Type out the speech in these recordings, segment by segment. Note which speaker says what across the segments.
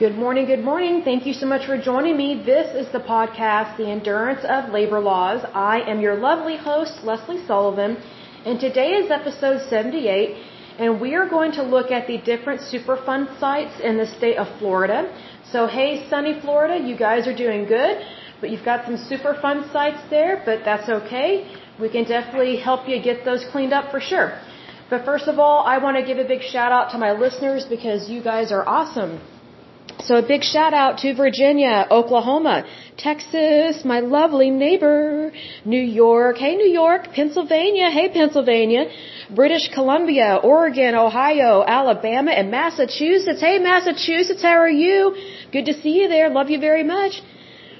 Speaker 1: Good morning, good morning. Thank you so much for joining me. This is the podcast, The Endurance of Labor Laws. I am your lovely host, Lesley Sullivan, and today is episode 78, and we are going to look at the different Superfund sites in the state of Florida. So, hey, sunny Florida, you guys are doing good, but you've got some Superfund sites there, but that's okay. We can definitely help you get those cleaned up for sure. But first of all, I want to give a big shout out to my listeners because you guys are awesome. So a big shout out to Virginia, Oklahoma, Texas, my lovely neighbor, New York, hey New York, Pennsylvania, hey Pennsylvania, British Columbia, Oregon, Ohio, Alabama, and Massachusetts. Hey Massachusetts, how are you? Good to see you there. Love you very much.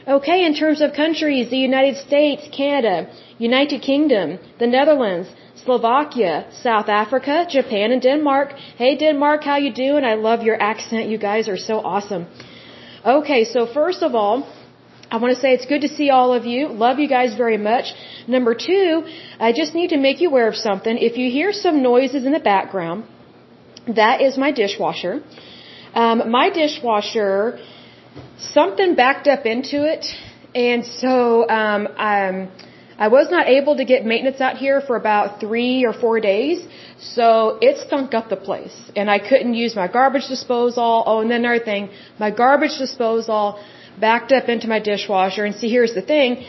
Speaker 1: Okay, in terms of countries, the United States, Canada, United Kingdom, the Netherlands, Slovakia, South Africa, Japan, and Denmark. Hey Denmark, how you doing? I love your accent. You guys are so awesome. Okay, so first of all, I want to say it's good to see all of you. Love you guys very much. Number two, I just need to make you aware of something. If you hear some noises in the background, that is my dishwasher. Um, my dishwasher, something backed up into it, and so um, um, I was not able to get maintenance out here for about three or four days, so it stunk up the place. And I couldn't use my garbage disposal. Oh, and then another thing, my garbage disposal backed up into my dishwasher. And see, here's the thing.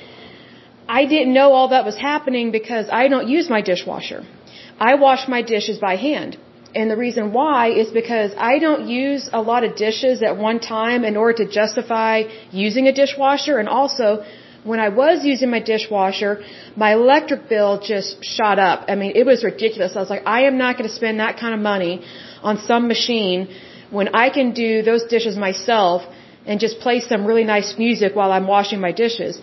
Speaker 1: I didn't know all that was happening because I don't use my dishwasher. I wash my dishes by hand. And the reason why is because I don't use a lot of dishes at one time in order to justify using a dishwasher. And also, when I was using my dishwasher, my electric bill just shot up. I mean, it was ridiculous. I was like, I am not going to spend that kind of money on some machine when I can do those dishes myself and just play some really nice music while I'm washing my dishes.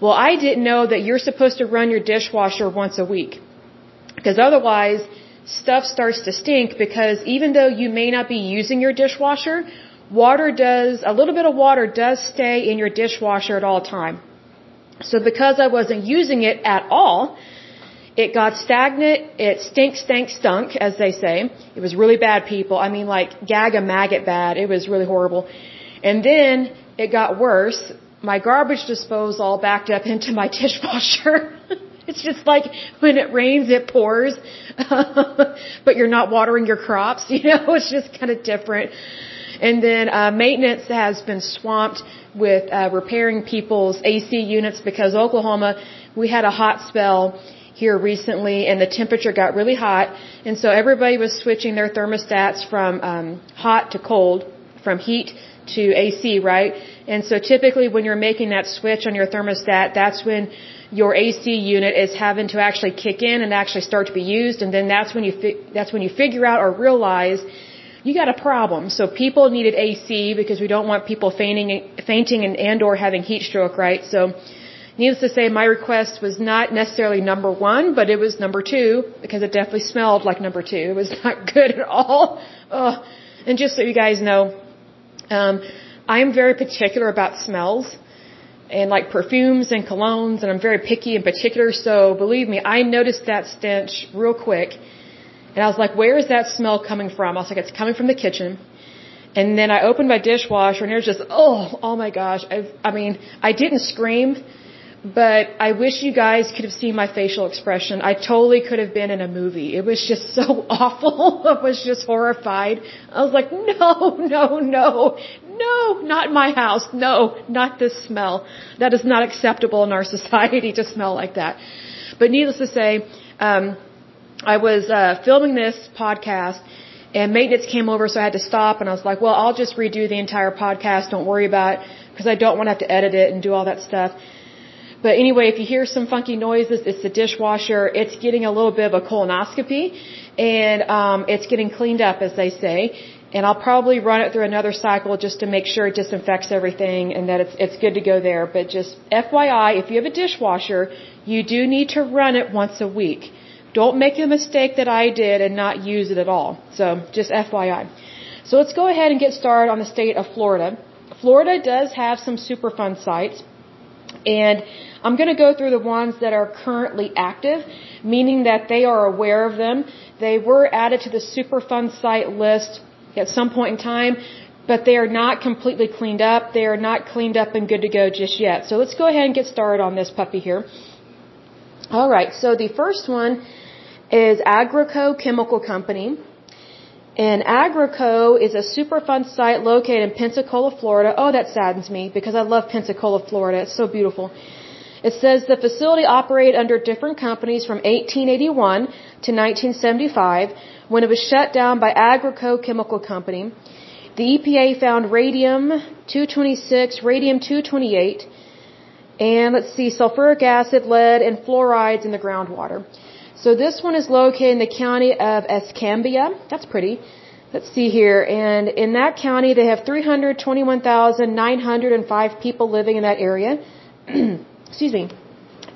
Speaker 1: Well, I didn't know that you're supposed to run your dishwasher once a week. Because otherwise, stuff starts to stink because even though you may not be using your dishwasher, water does, a little bit of water does stay in your dishwasher at all time. So because I wasn't using it at all, it got stagnant. It stink, stank, stunk, as they say. It was really bad, people. I mean, like gaga maggot bad. It was really horrible. And then it got worse. My garbage disposal backed up into my dishwasher. it's just like when it rains, it pours, but you're not watering your crops. You know, it's just kind of different. And then uh, maintenance has been swamped with uh, repairing people's AC units because Oklahoma, we had a hot spell here recently and the temperature got really hot and so everybody was switching their thermostats from um, hot to cold, from heat to AC, right? And so typically when you're making that switch on your thermostat, that's when your AC unit is having to actually kick in and actually start to be used and then that's when you fi- that's when you figure out or realize you got a problem. So people needed AC because we don't want people fainting, fainting and, and or having heat stroke, right? So needless to say, my request was not necessarily number one, but it was number two because it definitely smelled like number two. It was not good at all. Ugh. And just so you guys know, um, I am very particular about smells and like perfumes and colognes, and I'm very picky and particular. So believe me, I noticed that stench real quick and I was like, where is that smell coming from? I was like, it's coming from the kitchen. And then I opened my dishwasher and it was just, oh, oh my gosh. I, I mean, I didn't scream, but I wish you guys could have seen my facial expression. I totally could have been in a movie. It was just so awful. I was just horrified. I was like, no, no, no, no, not my house. No, not this smell. That is not acceptable in our society to smell like that. But needless to say, um, I was uh, filming this podcast and maintenance came over, so I had to stop. And I was like, well, I'll just redo the entire podcast. Don't worry about it because I don't want to have to edit it and do all that stuff. But anyway, if you hear some funky noises, it's the dishwasher. It's getting a little bit of a colonoscopy, and um, it's getting cleaned up, as they say. And I'll probably run it through another cycle just to make sure it disinfects everything and that it's it's good to go there. But just FYI, if you have a dishwasher, you do need to run it once a week. Don't make the mistake that I did and not use it at all. So just FYI. So let's go ahead and get started on the state of Florida. Florida does have some Superfund sites. And I'm going to go through the ones that are currently active, meaning that they are aware of them. They were added to the Superfund site list at some point in time. but they are not completely cleaned up. They are not cleaned up and good to go just yet. So let's go ahead and get started on this puppy here. All right, so the first one is Agrico Chemical Company. And Agrico is a Superfund site located in Pensacola, Florida. Oh, that saddens me because I love Pensacola, Florida. It's so beautiful. It says the facility operated under different companies from 1881 to 1975 when it was shut down by Agrico Chemical Company. The EPA found radium 226, radium 228, and let's see, sulfuric acid, lead, and fluorides in the groundwater. So this one is located in the county of Escambia. That's pretty. Let's see here. And in that county, they have 321,905 people living in that area. Excuse me.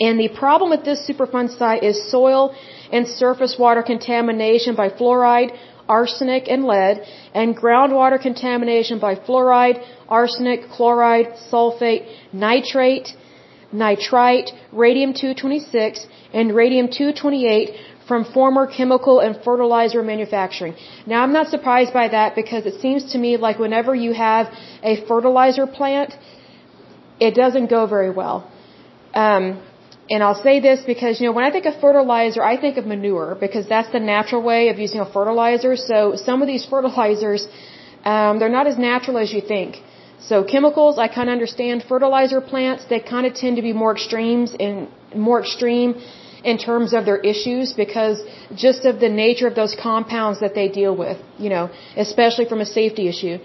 Speaker 1: And the problem with this Superfund site is soil and surface water contamination by fluoride, arsenic, and lead, and groundwater contamination by fluoride, arsenic, chloride, sulfate, nitrate, nitrite, radium-226, and radium-228 from former chemical and fertilizer manufacturing. Now I'm not surprised by that because it seems to me like whenever you have a fertilizer plant, it doesn't go very well. Um, and I'll say this because, you know, when I think of fertilizer, I think of manure because that's the natural way of using a fertilizer. So some of these fertilizers, um, they're not as natural as you think. So chemicals, I kind of understand. Fertilizer plants, they kind of tend to be more extremes and more extreme in terms of their issues because just of the nature of those compounds that they deal with, you know, especially from a safety issue.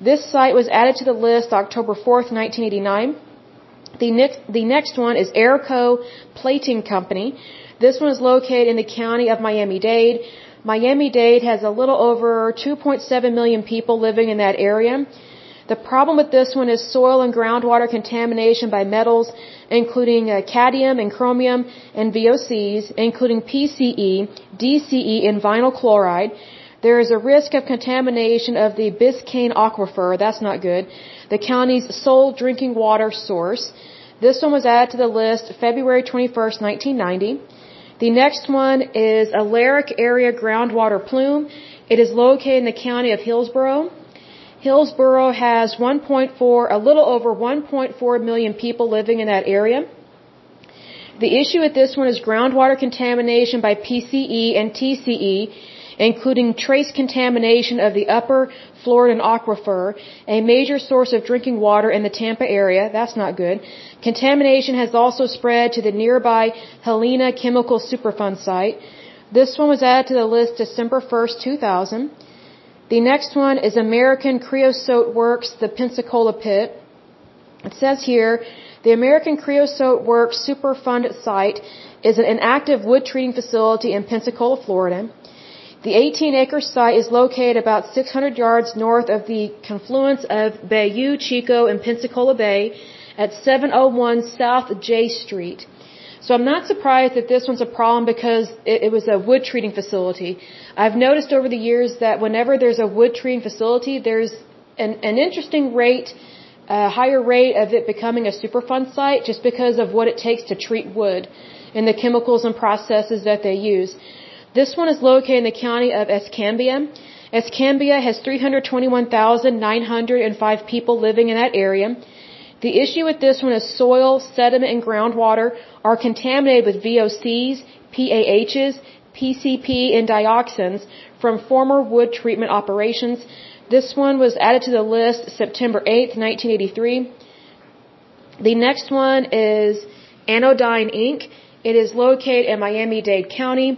Speaker 1: This site was added to the list October 4th, 1989. The next, the next one is Airco Plating Company. This one is located in the county of Miami-Dade. Miami-Dade has a little over 2.7 million people living in that area. The problem with this one is soil and groundwater contamination by metals, including uh, cadmium and chromium and VOCs, including PCE, DCE, and vinyl chloride. There is a risk of contamination of the Biscayne aquifer. That's not good. The county's sole drinking water source. This one was added to the list February 21st, 1990. The next one is Alaric Area Groundwater Plume. It is located in the county of Hillsborough. Hillsborough has 1.4, a little over 1.4 million people living in that area. The issue with this one is groundwater contamination by PCE and TCE, including trace contamination of the upper Floridan aquifer, a major source of drinking water in the Tampa area. That's not good. Contamination has also spread to the nearby Helena Chemical Superfund site. This one was added to the list December 1st, 2000. The next one is American Creosote Works, the Pensacola Pit. It says here, the American Creosote Works Superfund site is an active wood treating facility in Pensacola, Florida. The 18 acre site is located about 600 yards north of the confluence of Bayou Chico and Pensacola Bay at 701 South J Street. So I'm not surprised that this one's a problem because it, it was a wood treating facility. I've noticed over the years that whenever there's a wood treating facility, there's an, an interesting rate, a higher rate of it becoming a Superfund site just because of what it takes to treat wood and the chemicals and processes that they use. This one is located in the county of Escambia. Escambia has 321,905 people living in that area. The issue with this one is soil, sediment, and groundwater are contaminated with VOCs, PAHs, PCP, and dioxins from former wood treatment operations. This one was added to the list September 8, 1983. The next one is Anodyne Inc. It is located in Miami-Dade County.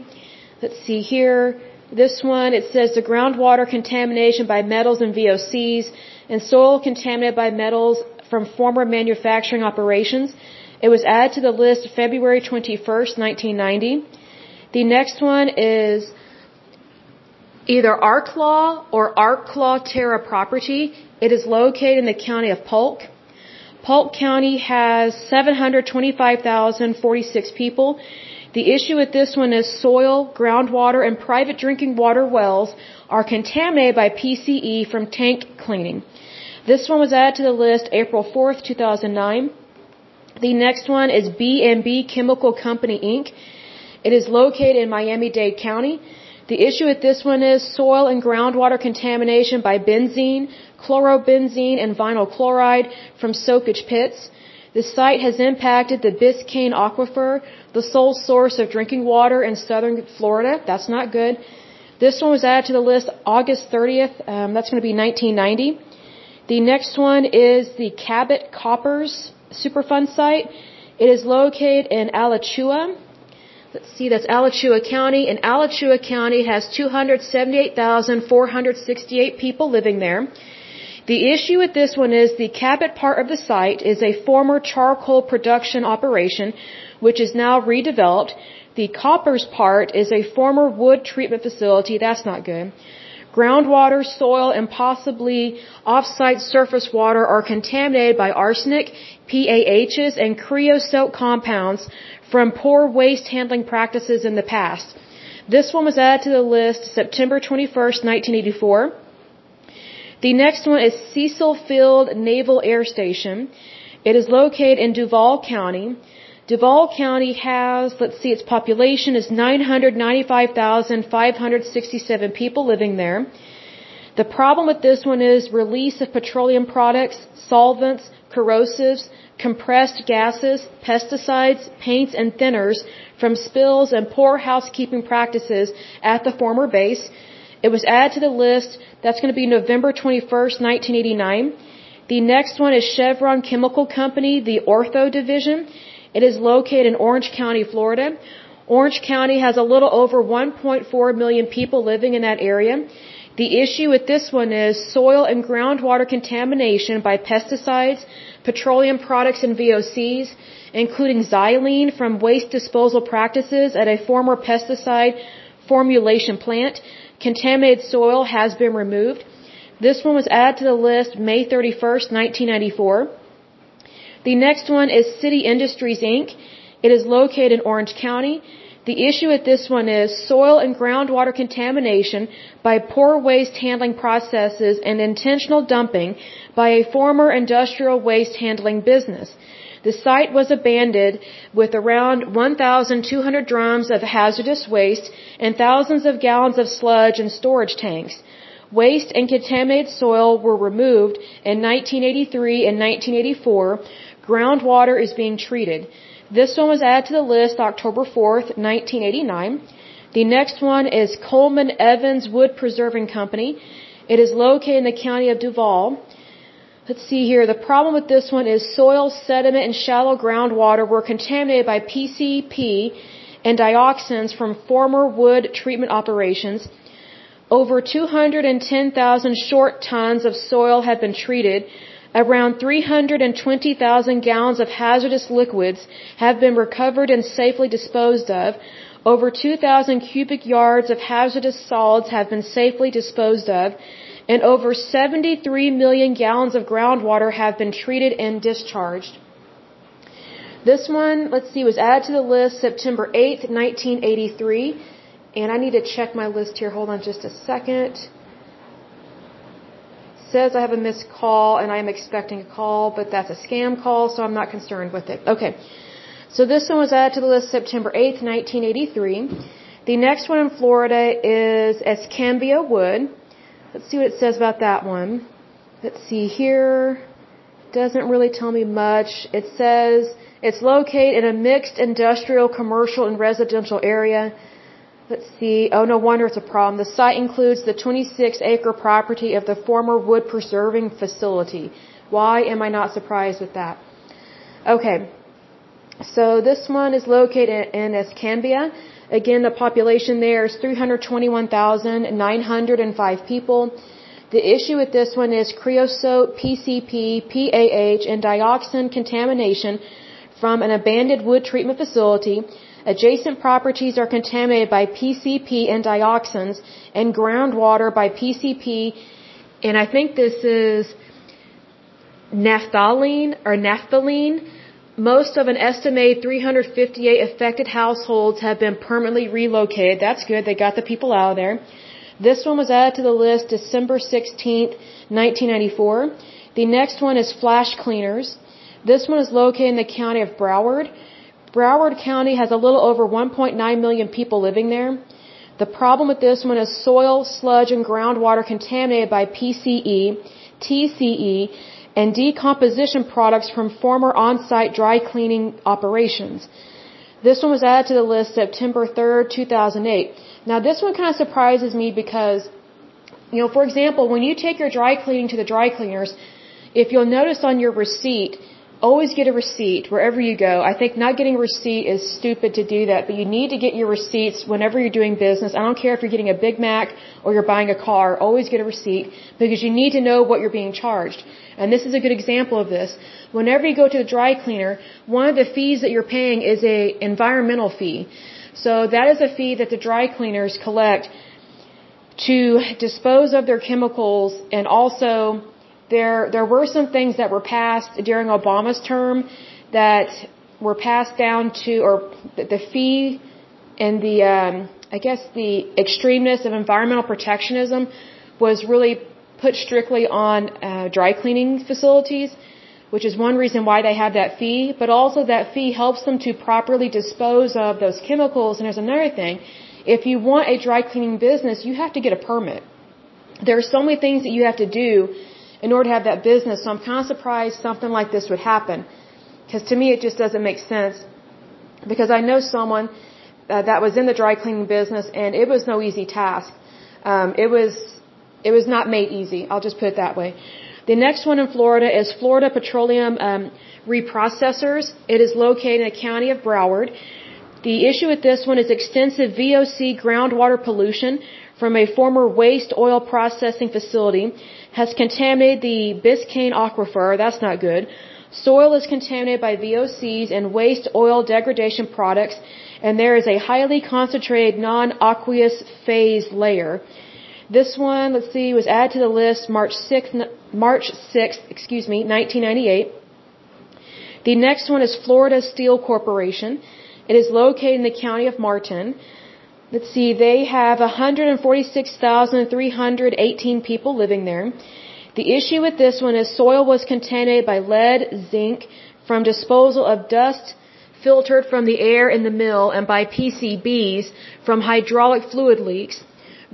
Speaker 1: Let's see here. This one, it says the groundwater contamination by metals and VOCs and soil contaminated by metals from former manufacturing operations. It was added to the list February 21st, 1990. The next one is either Arklaw or Arklaw Terra property. It is located in the county of Polk. Polk County has 725,046 people. The issue with this one is soil, groundwater, and private drinking water wells are contaminated by PCE from tank cleaning. This one was added to the list April 4th, 2009. The next one is B&B Chemical Company Inc. It is located in Miami-Dade County. The issue with this one is soil and groundwater contamination by benzene, chlorobenzene, and vinyl chloride from soakage pits. The site has impacted the Biscayne aquifer, the sole source of drinking water in southern Florida. That's not good. This one was added to the list August 30th. Um, that's going to be 1990. The next one is the Cabot Koppers Superfund site. It is located in Alachua. Let's see, that's Alachua County. And Alachua County has 278,468 people living there. The issue with this one is the Cabot part of the site is a former charcoal production operation, which is now redeveloped. The Koppers part is a former wood treatment facility. That's not good. Groundwater, soil, and possibly off-site surface water are contaminated by arsenic, PAHs, and creosote compounds from poor waste handling practices in the past. This one was added to the list September 21st, 1984. The next one is Cecil Field Naval Air Station. It is located in Duval County. Duval County has, let's see, its population is 995,567 people living there. The problem with this one is release of petroleum products, solvents, corrosives, compressed gases, pesticides, paints, and thinners from spills and poor housekeeping practices at the former base. It was added to the list. That's going to be November 21st, 1989. The next one is Chevron Chemical Company, the Ortho Division. It is located in Orange County, Florida. Orange County has a little over 1.4 million people living in that area. The issue with this one is soil and groundwater contamination by pesticides, petroleum products, and VOCs, including xylene from waste disposal practices at a former pesticide formulation plant. Contaminated soil has been removed. This one was added to the list May 31st, 1994. The next one is City Industries Inc. It is located in Orange County. The issue with this one is soil and groundwater contamination by poor waste handling processes and intentional dumping by a former industrial waste handling business. The site was abandoned with around 1,200 drums of hazardous waste and thousands of gallons of sludge in storage tanks. Waste and contaminated soil were removed in 1983 and 1984. Groundwater is being treated. This one was added to the list October 4th, 1989. The next one is Coleman Evans Wood Preserving Company. It is located in the county of Duval. Let's see here. The problem with this one is soil, sediment, and shallow groundwater were contaminated by PCP and dioxins from former wood treatment operations. Over 210,000 short tons of soil have been treated Around 320,000 gallons of hazardous liquids have been recovered and safely disposed of. Over 2,000 cubic yards of hazardous solids have been safely disposed of. And over 73 million gallons of groundwater have been treated and discharged. This one, let's see, was added to the list September 8th, 1983. And I need to check my list here. Hold on just a second says I have a missed call and I am expecting a call, but that's a scam call, so I'm not concerned with it. Okay. So this one was added to the list September 8th, 1983. The next one in Florida is Escambia Wood. Let's see what it says about that one. Let's see here. Doesn't really tell me much. It says it's located in a mixed industrial, commercial, and residential area. Let's see. Oh, no wonder it's a problem. The site includes the 26 acre property of the former wood preserving facility. Why am I not surprised with that? Okay. So this one is located in Escambia. Again, the population there is 321,905 people. The issue with this one is creosote, PCP, PAH, and dioxin contamination from an abandoned wood treatment facility Adjacent properties are contaminated by PCP and dioxins and groundwater by PCP and I think this is naphthalene or naphthalene. Most of an estimated 358 affected households have been permanently relocated. That's good. They got the people out of there. This one was added to the list December 16, 1994. The next one is flash cleaners. This one is located in the county of Broward. Broward County has a little over 1.9 million people living there. The problem with this one is soil, sludge, and groundwater contaminated by PCE, TCE, and decomposition products from former on-site dry cleaning operations. This one was added to the list September 3rd, 2008. Now this one kind of surprises me because, you know, for example, when you take your dry cleaning to the dry cleaners, if you'll notice on your receipt, always get a receipt wherever you go. I think not getting a receipt is stupid to do that, but you need to get your receipts whenever you're doing business. I don't care if you're getting a Big Mac or you're buying a car, always get a receipt because you need to know what you're being charged. And this is a good example of this. Whenever you go to the dry cleaner, one of the fees that you're paying is a environmental fee. So that is a fee that the dry cleaners collect to dispose of their chemicals and also there there were some things that were passed during Obama's term that were passed down to or the fee and the um, I guess the extremeness of environmental protectionism was really put strictly on uh, dry cleaning facilities, which is one reason why they have that fee. But also that fee helps them to properly dispose of those chemicals. And there's another thing: if you want a dry cleaning business, you have to get a permit. There are so many things that you have to do in order to have that business. So I'm kind of surprised something like this would happen. Because to me, it just doesn't make sense. Because I know someone uh, that was in the dry cleaning business, and it was no easy task. Um, it was it was not made easy. I'll just put it that way. The next one in Florida is Florida Petroleum um, Reprocessors. It is located in the county of Broward. The issue with this one is extensive VOC groundwater pollution from a former waste oil processing facility has contaminated the Biscayne aquifer. That's not good. Soil is contaminated by VOCs and waste oil degradation products, and there is a highly concentrated non-aqueous phase layer. This one, let's see, was added to the list March 6th, March 6th, excuse me, 1998. The next one is Florida Steel Corporation. It is located in the county of Martin. Let's see, they have 146,318 people living there. The issue with this one is soil was contaminated by lead, zinc from disposal of dust filtered from the air in the mill and by PCBs from hydraulic fluid leaks.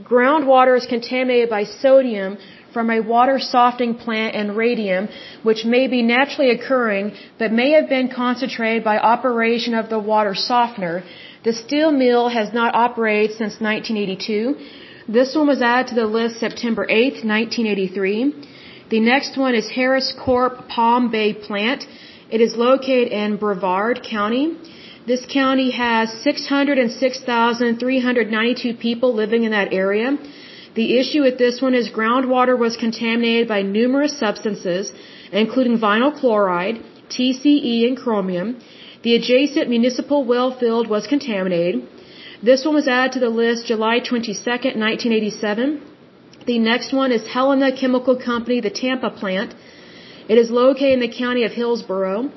Speaker 1: Groundwater is contaminated by sodium from a water softening plant and radium, which may be naturally occurring but may have been concentrated by operation of the water softener. The steel mill has not operated since 1982. This one was added to the list September 8, 1983. The next one is Harris Corp Palm Bay plant. It is located in Brevard County. This county has 606,392 people living in that area. The issue with this one is groundwater was contaminated by numerous substances, including vinyl chloride, TCE, and chromium. The adjacent municipal well field was contaminated. This one was added to the list July 22, 1987. The next one is Helena Chemical Company, the Tampa plant. It is located in the county of Hillsborough.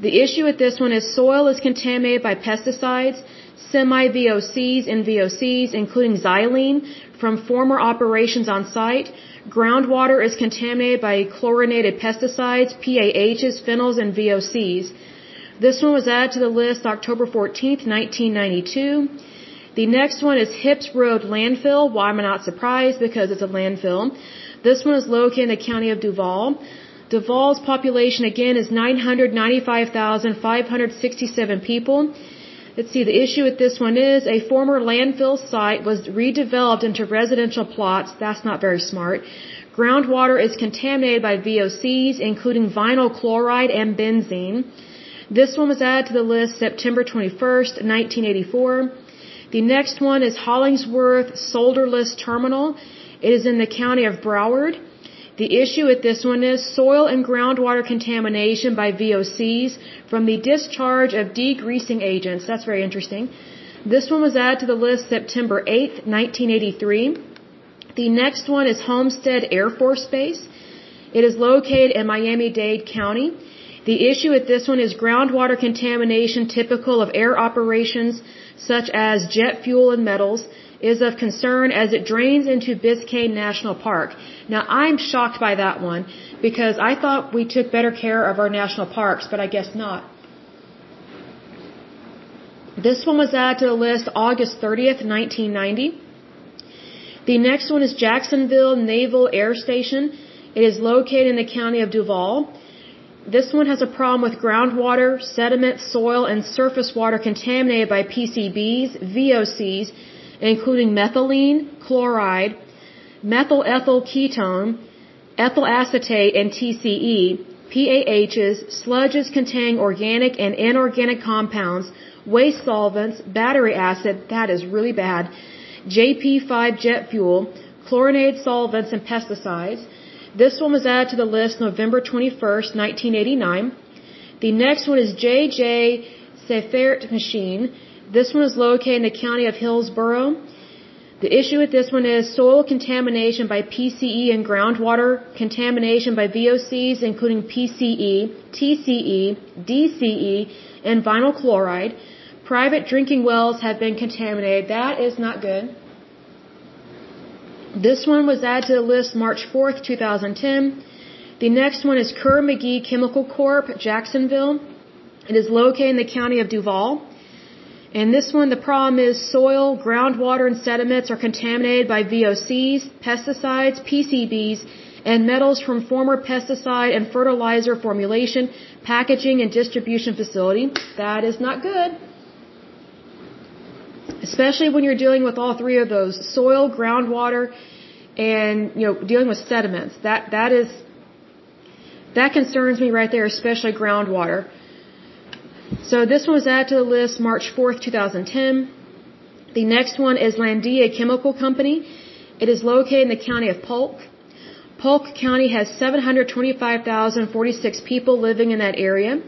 Speaker 1: The issue with this one is soil is contaminated by pesticides, semi-VOCs and VOCs, including xylene from former operations on site. Groundwater is contaminated by chlorinated pesticides, PAHs, phenols, and VOCs. This one was added to the list October 14th, 1992. The next one is Hipps Road Landfill. Why am I not surprised? Because it's a landfill. This one is located in the county of Duval. Duval's population again is 995,567 people. Let's see, the issue with this one is a former landfill site was redeveloped into residential plots. That's not very smart. Groundwater is contaminated by VOCs, including vinyl chloride and benzene. This one was added to the list September 21st, 1984. The next one is Hollingsworth Solderless Terminal. It is in the county of Broward. The issue with this one is soil and groundwater contamination by VOCs from the discharge of degreasing agents. That's very interesting. This one was added to the list September 8, 1983. The next one is Homestead Air Force Base. It is located in Miami-Dade County. The issue with this one is groundwater contamination typical of air operations such as jet fuel and metals is of concern as it drains into Biscayne National Park. Now I'm shocked by that one because I thought we took better care of our national parks, but I guess not. This one was added to the list August 30th, 1990. The next one is Jacksonville Naval Air Station. It is located in the county of Duval. This one has a problem with groundwater, sediment, soil, and surface water contaminated by PCBs, VOCs, including methylene, chloride, methyl ethyl ketone, ethyl acetate, and TCE, PAHs, sludges containing organic and inorganic compounds, waste solvents, battery acid, that is really bad, JP5 jet fuel, chlorinated solvents, and pesticides. This one was added to the list November 21st, 1989. The next one is JJ Seifert machine. This one is located in the county of Hillsborough. The issue with this one is soil contamination by PCE and groundwater contamination by VOCs, including PCE, TCE, DCE, and vinyl chloride. Private drinking wells have been contaminated. That is not good. This one was added to the list March 4th, 2010. The next one is Kerr McGee Chemical Corp, Jacksonville. It is located in the county of Duval. And this one, the problem is soil, groundwater, and sediments are contaminated by VOCs, pesticides, PCBs, and metals from former pesticide and fertilizer formulation, packaging, and distribution facility. That is not good. Especially when you're dealing with all three of those soil, groundwater, and you know dealing with sediments. That that is that concerns me right there, especially groundwater. So this one was added to the list March 4th, 2010. The next one is Landia Chemical Company. It is located in the county of Polk. Polk County has 725,046 people living in that area.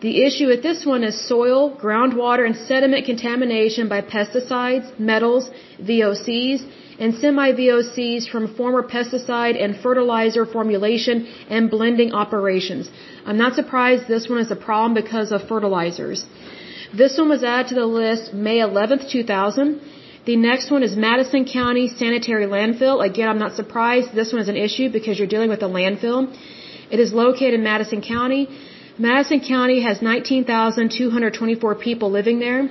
Speaker 1: The issue with this one is soil, groundwater, and sediment contamination by pesticides, metals, VOCs, and semi-VOCs from former pesticide and fertilizer formulation and blending operations. I'm not surprised this one is a problem because of fertilizers. This one was added to the list May 11th, 2000. The next one is Madison County Sanitary Landfill. Again, I'm not surprised this one is an issue because you're dealing with a landfill. It is located in Madison County. Madison County has 19,224 people living there.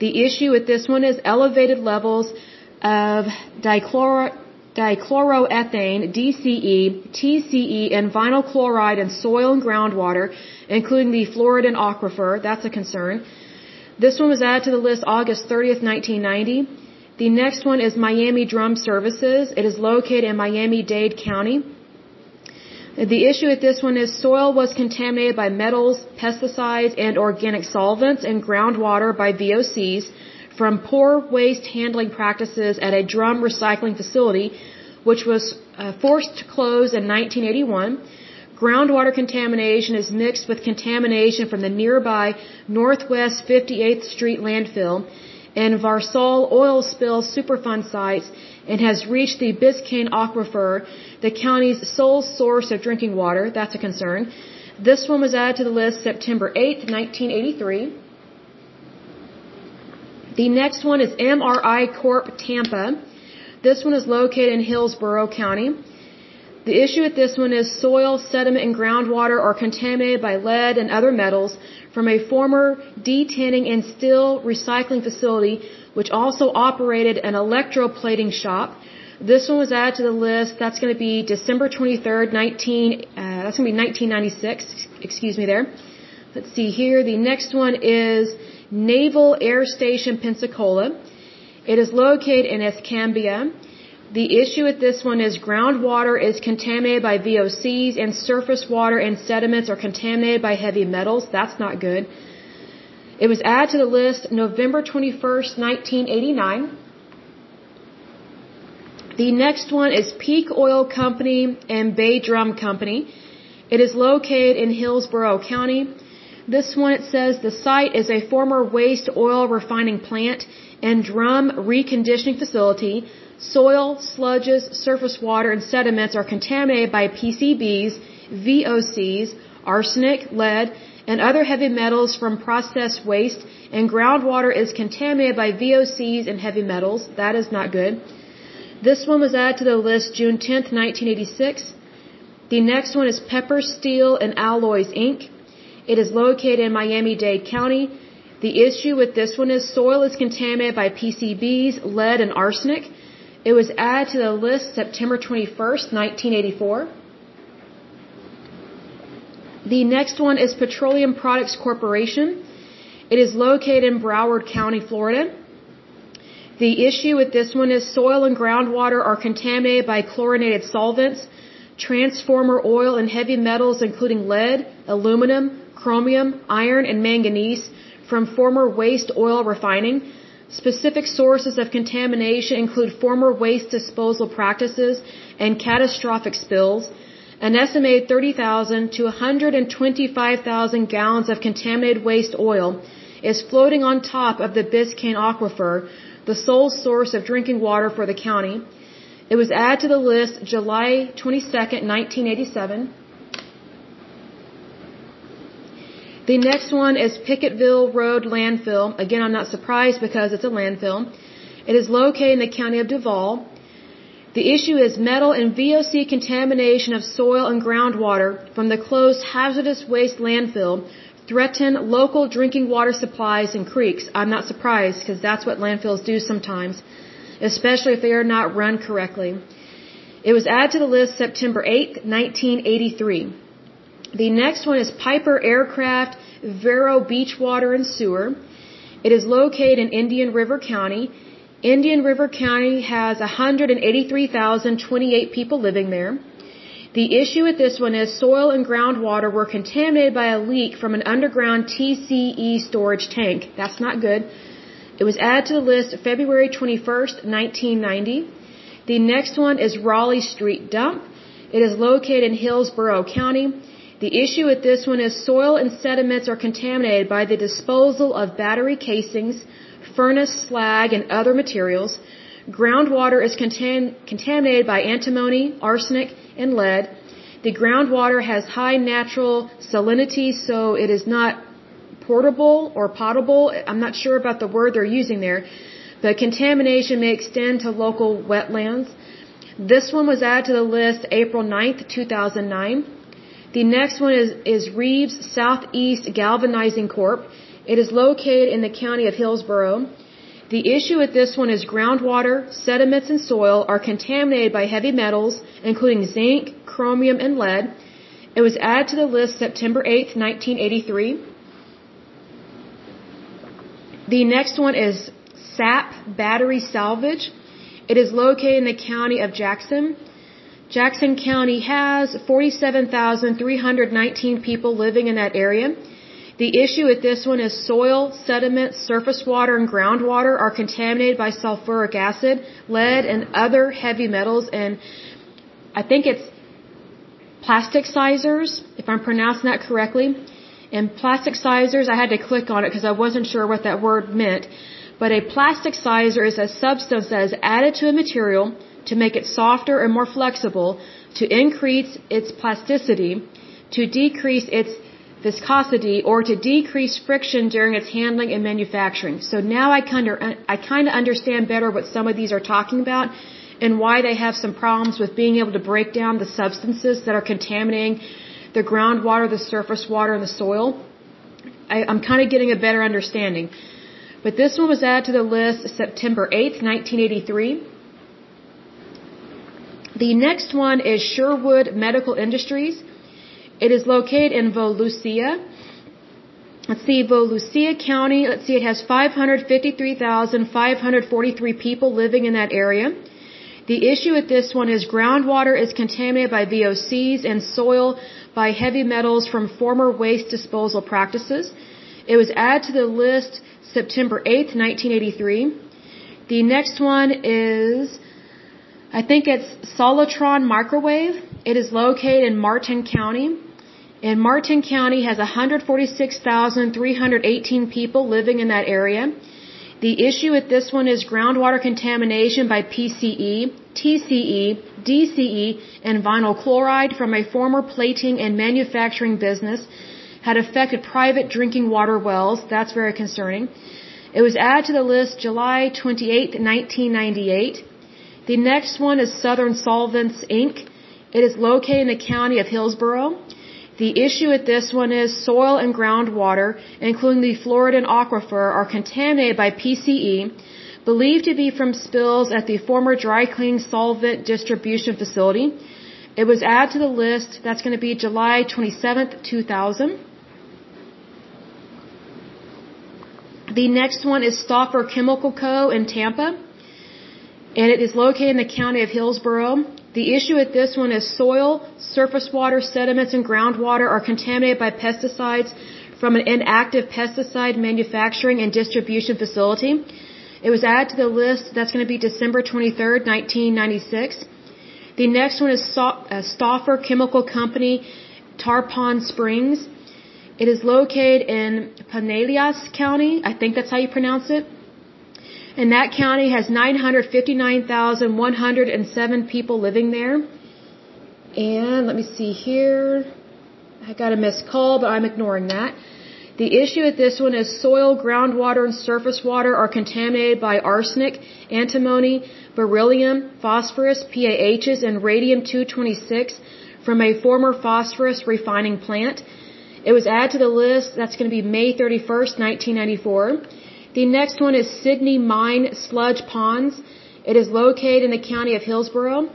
Speaker 1: The issue with this one is elevated levels of dichloro, dichloroethane, DCE, TCE, and vinyl chloride in soil and groundwater, including the Floridan aquifer. That's a concern. This one was added to the list August 30th, 1990. The next one is Miami Drum Services. It is located in Miami-Dade County. The issue with this one is soil was contaminated by metals, pesticides, and organic solvents and groundwater by VOCs from poor waste handling practices at a drum recycling facility, which was uh, forced to close in 1981. Groundwater contamination is mixed with contamination from the nearby Northwest 58th Street landfill and Varsol oil spill Superfund sites and has reached the Biscayne aquifer, the county's sole source of drinking water. That's a concern. This one was added to the list September 8, 1983. The next one is MRI Corp Tampa. This one is located in Hillsborough County. The issue with this one is soil, sediment, and groundwater are contaminated by lead and other metals from a former detinning and steel recycling facility, which also operated an electroplating shop. This one was added to the list. That's going to be December 23rd, 19. Uh, that's going to be 1996. Excuse me there. Let's see here. The next one is Naval Air Station Pensacola. It is located in Escambia. The issue with this one is groundwater is contaminated by VOCs and surface water and sediments are contaminated by heavy metals. That's not good. It was added to the list November 21st, 1989. The next one is Peak Oil Company and Bay Drum Company. It is located in Hillsborough County. This one it says the site is a former waste oil refining plant and drum reconditioning facility. Soil, sludges, surface water, and sediments are contaminated by PCBs, VOCs, arsenic, lead, and other heavy metals from processed waste, and groundwater is contaminated by VOCs and heavy metals. That is not good. This one was added to the list June 10, 1986. The next one is Pepper Steel and Alloys Inc. It is located in Miami-Dade County. The issue with this one is soil is contaminated by PCBs, lead, and arsenic. It was added to the list September 21st, 1984. The next one is Petroleum Products Corporation. It is located in Broward County, Florida. The issue with this one is soil and groundwater are contaminated by chlorinated solvents, transformer oil, and heavy metals including lead, aluminum, chromium, iron, and manganese from former waste oil refining. Specific sources of contamination include former waste disposal practices and catastrophic spills. An estimated 30,000 to 125,000 gallons of contaminated waste oil is floating on top of the Biscayne Aquifer, the sole source of drinking water for the county. It was added to the list July 22, 1987. The next one is Pickettville Road Landfill. Again, I'm not surprised because it's a landfill. It is located in the county of Duval. The issue is metal and VOC contamination of soil and groundwater from the closed hazardous waste landfill threaten local drinking water supplies and creeks. I'm not surprised because that's what landfills do sometimes, especially if they are not run correctly. It was added to the list September 8, 1983. The next one is Piper Aircraft Vero Beach Water and Sewer. It is located in Indian River County. Indian River County has 183,028 people living there. The issue with this one is soil and groundwater were contaminated by a leak from an underground TCE storage tank. That's not good. It was added to the list February 21st, 1990. The next one is Raleigh Street Dump. It is located in Hillsborough County. The issue with this one is soil and sediments are contaminated by the disposal of battery casings, furnace slag, and other materials. Groundwater is contam contaminated by antimony, arsenic, and lead. The groundwater has high natural salinity, so it is not portable or potable. I'm not sure about the word they're using there, but contamination may extend to local wetlands. This one was added to the list April 9th, 2009. The next one is, is Reeves Southeast Galvanizing Corp. It is located in the county of Hillsborough. The issue with this one is groundwater, sediments, and soil are contaminated by heavy metals, including zinc, chromium, and lead. It was added to the list September 8, 1983. The next one is Sapp Battery Salvage. It is located in the county of Jackson. Jackson County has 47,319 people living in that area. The issue with this one is soil, sediment, surface water, and groundwater are contaminated by sulfuric acid, lead, and other heavy metals. And I think it's plasticizers, if I'm pronouncing that correctly. And plasticizers, I had to click on it because I wasn't sure what that word meant. But a plasticizer is a substance that is added to a material to make it softer and more flexible, to increase its plasticity, to decrease its viscosity, or to decrease friction during its handling and manufacturing. So now I kind of I kind of understand better what some of these are talking about and why they have some problems with being able to break down the substances that are contaminating the groundwater, the surface water, and the soil. I, I'm kind of getting a better understanding. But this one was added to the list September 8th, 1983. The next one is Sherwood Medical Industries. It is located in Volusia. Let's see, Volusia County, let's see, it has 553,543 people living in that area. The issue with this one is groundwater is contaminated by VOCs and soil by heavy metals from former waste disposal practices. It was added to the list September 8, 1983. The next one is I think it's Solitron Microwave. It is located in Martin County. And Martin County has 146,318 people living in that area. The issue with this one is groundwater contamination by PCE, TCE, DCE, and vinyl chloride from a former plating and manufacturing business had affected private drinking water wells. That's very concerning. It was added to the list July 28, 1998. The next one is Southern Solvents Inc. It is located in the county of Hillsborough. The issue with this one is soil and groundwater, including the Floridan aquifer, are contaminated by PCE, believed to be from spills at the former dry cleaning solvent distribution facility. It was added to the list. That's going to be July 27th, 2000. The next one is Stauffer Chemical Co. in Tampa, and it is located in the county of Hillsborough. The issue with this one is soil, surface water, sediments, and groundwater are contaminated by pesticides from an inactive pesticide manufacturing and distribution facility. It was added to the list. That's going to be December 23rd, 1996. The next one is uh, Stauffer Chemical Company, Tarpon Springs. It is located in Pinellas County. I think that's how you pronounce it. And that county has 959,107 people living there. And let me see here. I got a missed call, but I'm ignoring that. The issue with this one is soil, groundwater, and surface water are contaminated by arsenic, antimony, beryllium, phosphorus, PAHs, and radium-226 from a former phosphorus refining plant. It was added to the list. That's going to be May 31st, 1994. The next one is Sydney Mine Sludge Ponds. It is located in the county of Hillsborough.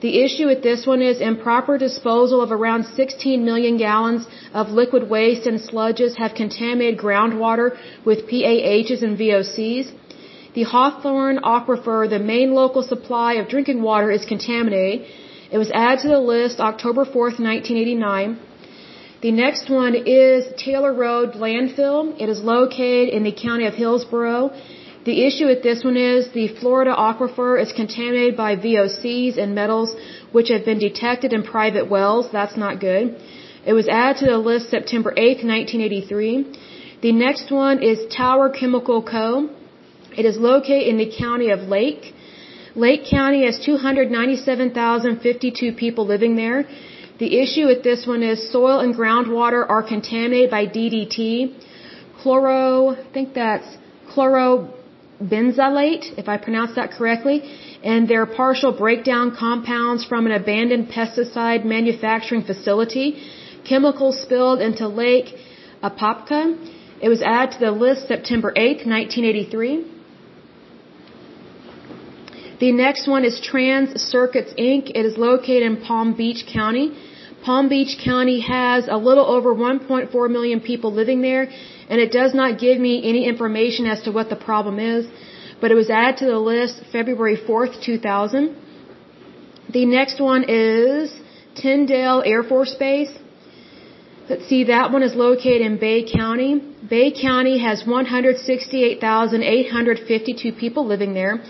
Speaker 1: The issue with this one is improper disposal of around 16 million gallons of liquid waste and sludges have contaminated groundwater with PAHs and VOCs. The Hawthorne Aquifer, the main local supply of drinking water, is contaminated. It was added to the list October 4, 1989. The next one is Taylor Road Landfill. It is located in the county of Hillsborough. The issue with this one is the Florida aquifer is contaminated by VOCs and metals which have been detected in private wells. That's not good. It was added to the list September 8, 1983. The next one is Tower Chemical Co. It is located in the county of Lake. Lake County has 297,052 people living there. The issue with this one is soil and groundwater are contaminated by DDT, chloro, I think that's chlorobenzilate, if I pronounce that correctly, and they're partial breakdown compounds from an abandoned pesticide manufacturing facility. Chemicals spilled into Lake Apopka. It was added to the list September 8, 1983. The next one is Trans Circuits Inc. It is located in Palm Beach County. Palm Beach County has a little over 1.4 million people living there, and it does not give me any information as to what the problem is, but it was added to the list February 4th, 2000. The next one is Tyndall Air Force Base. Let's see, that one is located in Bay County. Bay County has 168,852 people living there.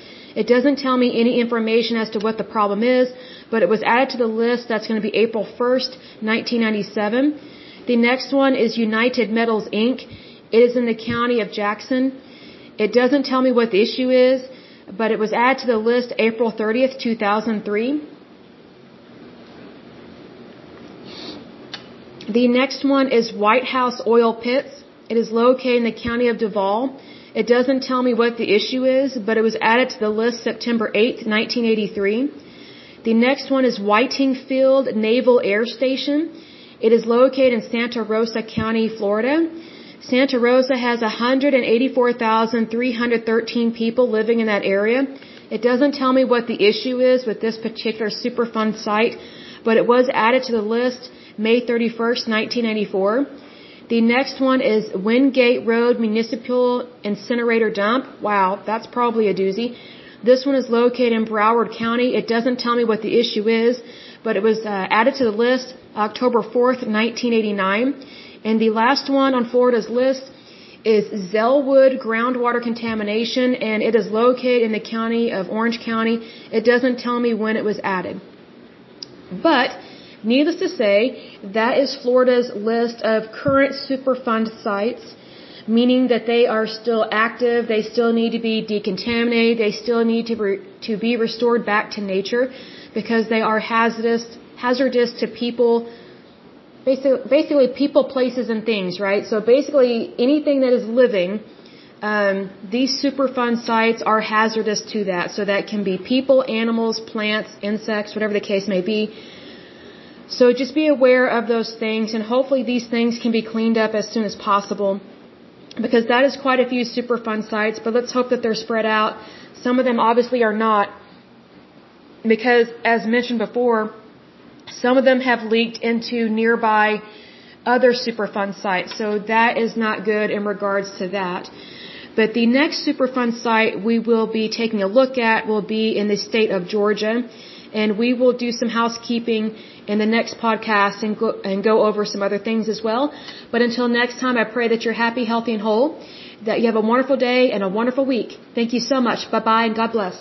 Speaker 1: It doesn't tell me any information as to what the problem is, but it was added to the list. That's going to be April 1st, 1997. The next one is United Metals Inc. It is in the county of Jackson. It doesn't tell me what the issue is, but it was added to the list April 30th, 2003. The next one is White House Oil Pits. It is located in the county of Duval. It doesn't tell me what the issue is, but it was added to the list September 8th, 1983. The next one is Whiting Field Naval Air Station. It is located in Santa Rosa County, Florida. Santa Rosa has 184,313 people living in that area. It doesn't tell me what the issue is with this particular Superfund site, but it was added to the list May 31st, 1994. The next one is Wingate Road Municipal Incinerator Dump. Wow, that's probably a doozy. This one is located in Broward County. It doesn't tell me what the issue is, but it was uh, added to the list October 4th, 1989. And the last one on Florida's list is Zellwood groundwater contamination, and it is located in the county of Orange County. It doesn't tell me when it was added. But Needless to say, that is Florida's list of current Superfund sites, meaning that they are still active, they still need to be decontaminated, they still need to be, to be restored back to nature because they are hazardous, hazardous to people, basically, basically people, places, and things, right? So basically anything that is living, um, these Superfund sites are hazardous to that. So that can be people, animals, plants, insects, whatever the case may be.
Speaker 2: So just be aware of those things and hopefully these things can be cleaned up as soon as possible because that is quite a few Superfund sites, but let's hope that they're spread out. Some of them obviously are not because as mentioned before, some of them have leaked into nearby other Superfund sites. So that is not good in regards to that. But the next Superfund site we will be taking a look at will be in the state of Georgia. And we will do some housekeeping in the next podcast and go, and go over some other things as well. But until next time, I pray that you're happy, healthy, and whole, that you have a wonderful day and a wonderful week. Thank you so much. Bye bye and God bless.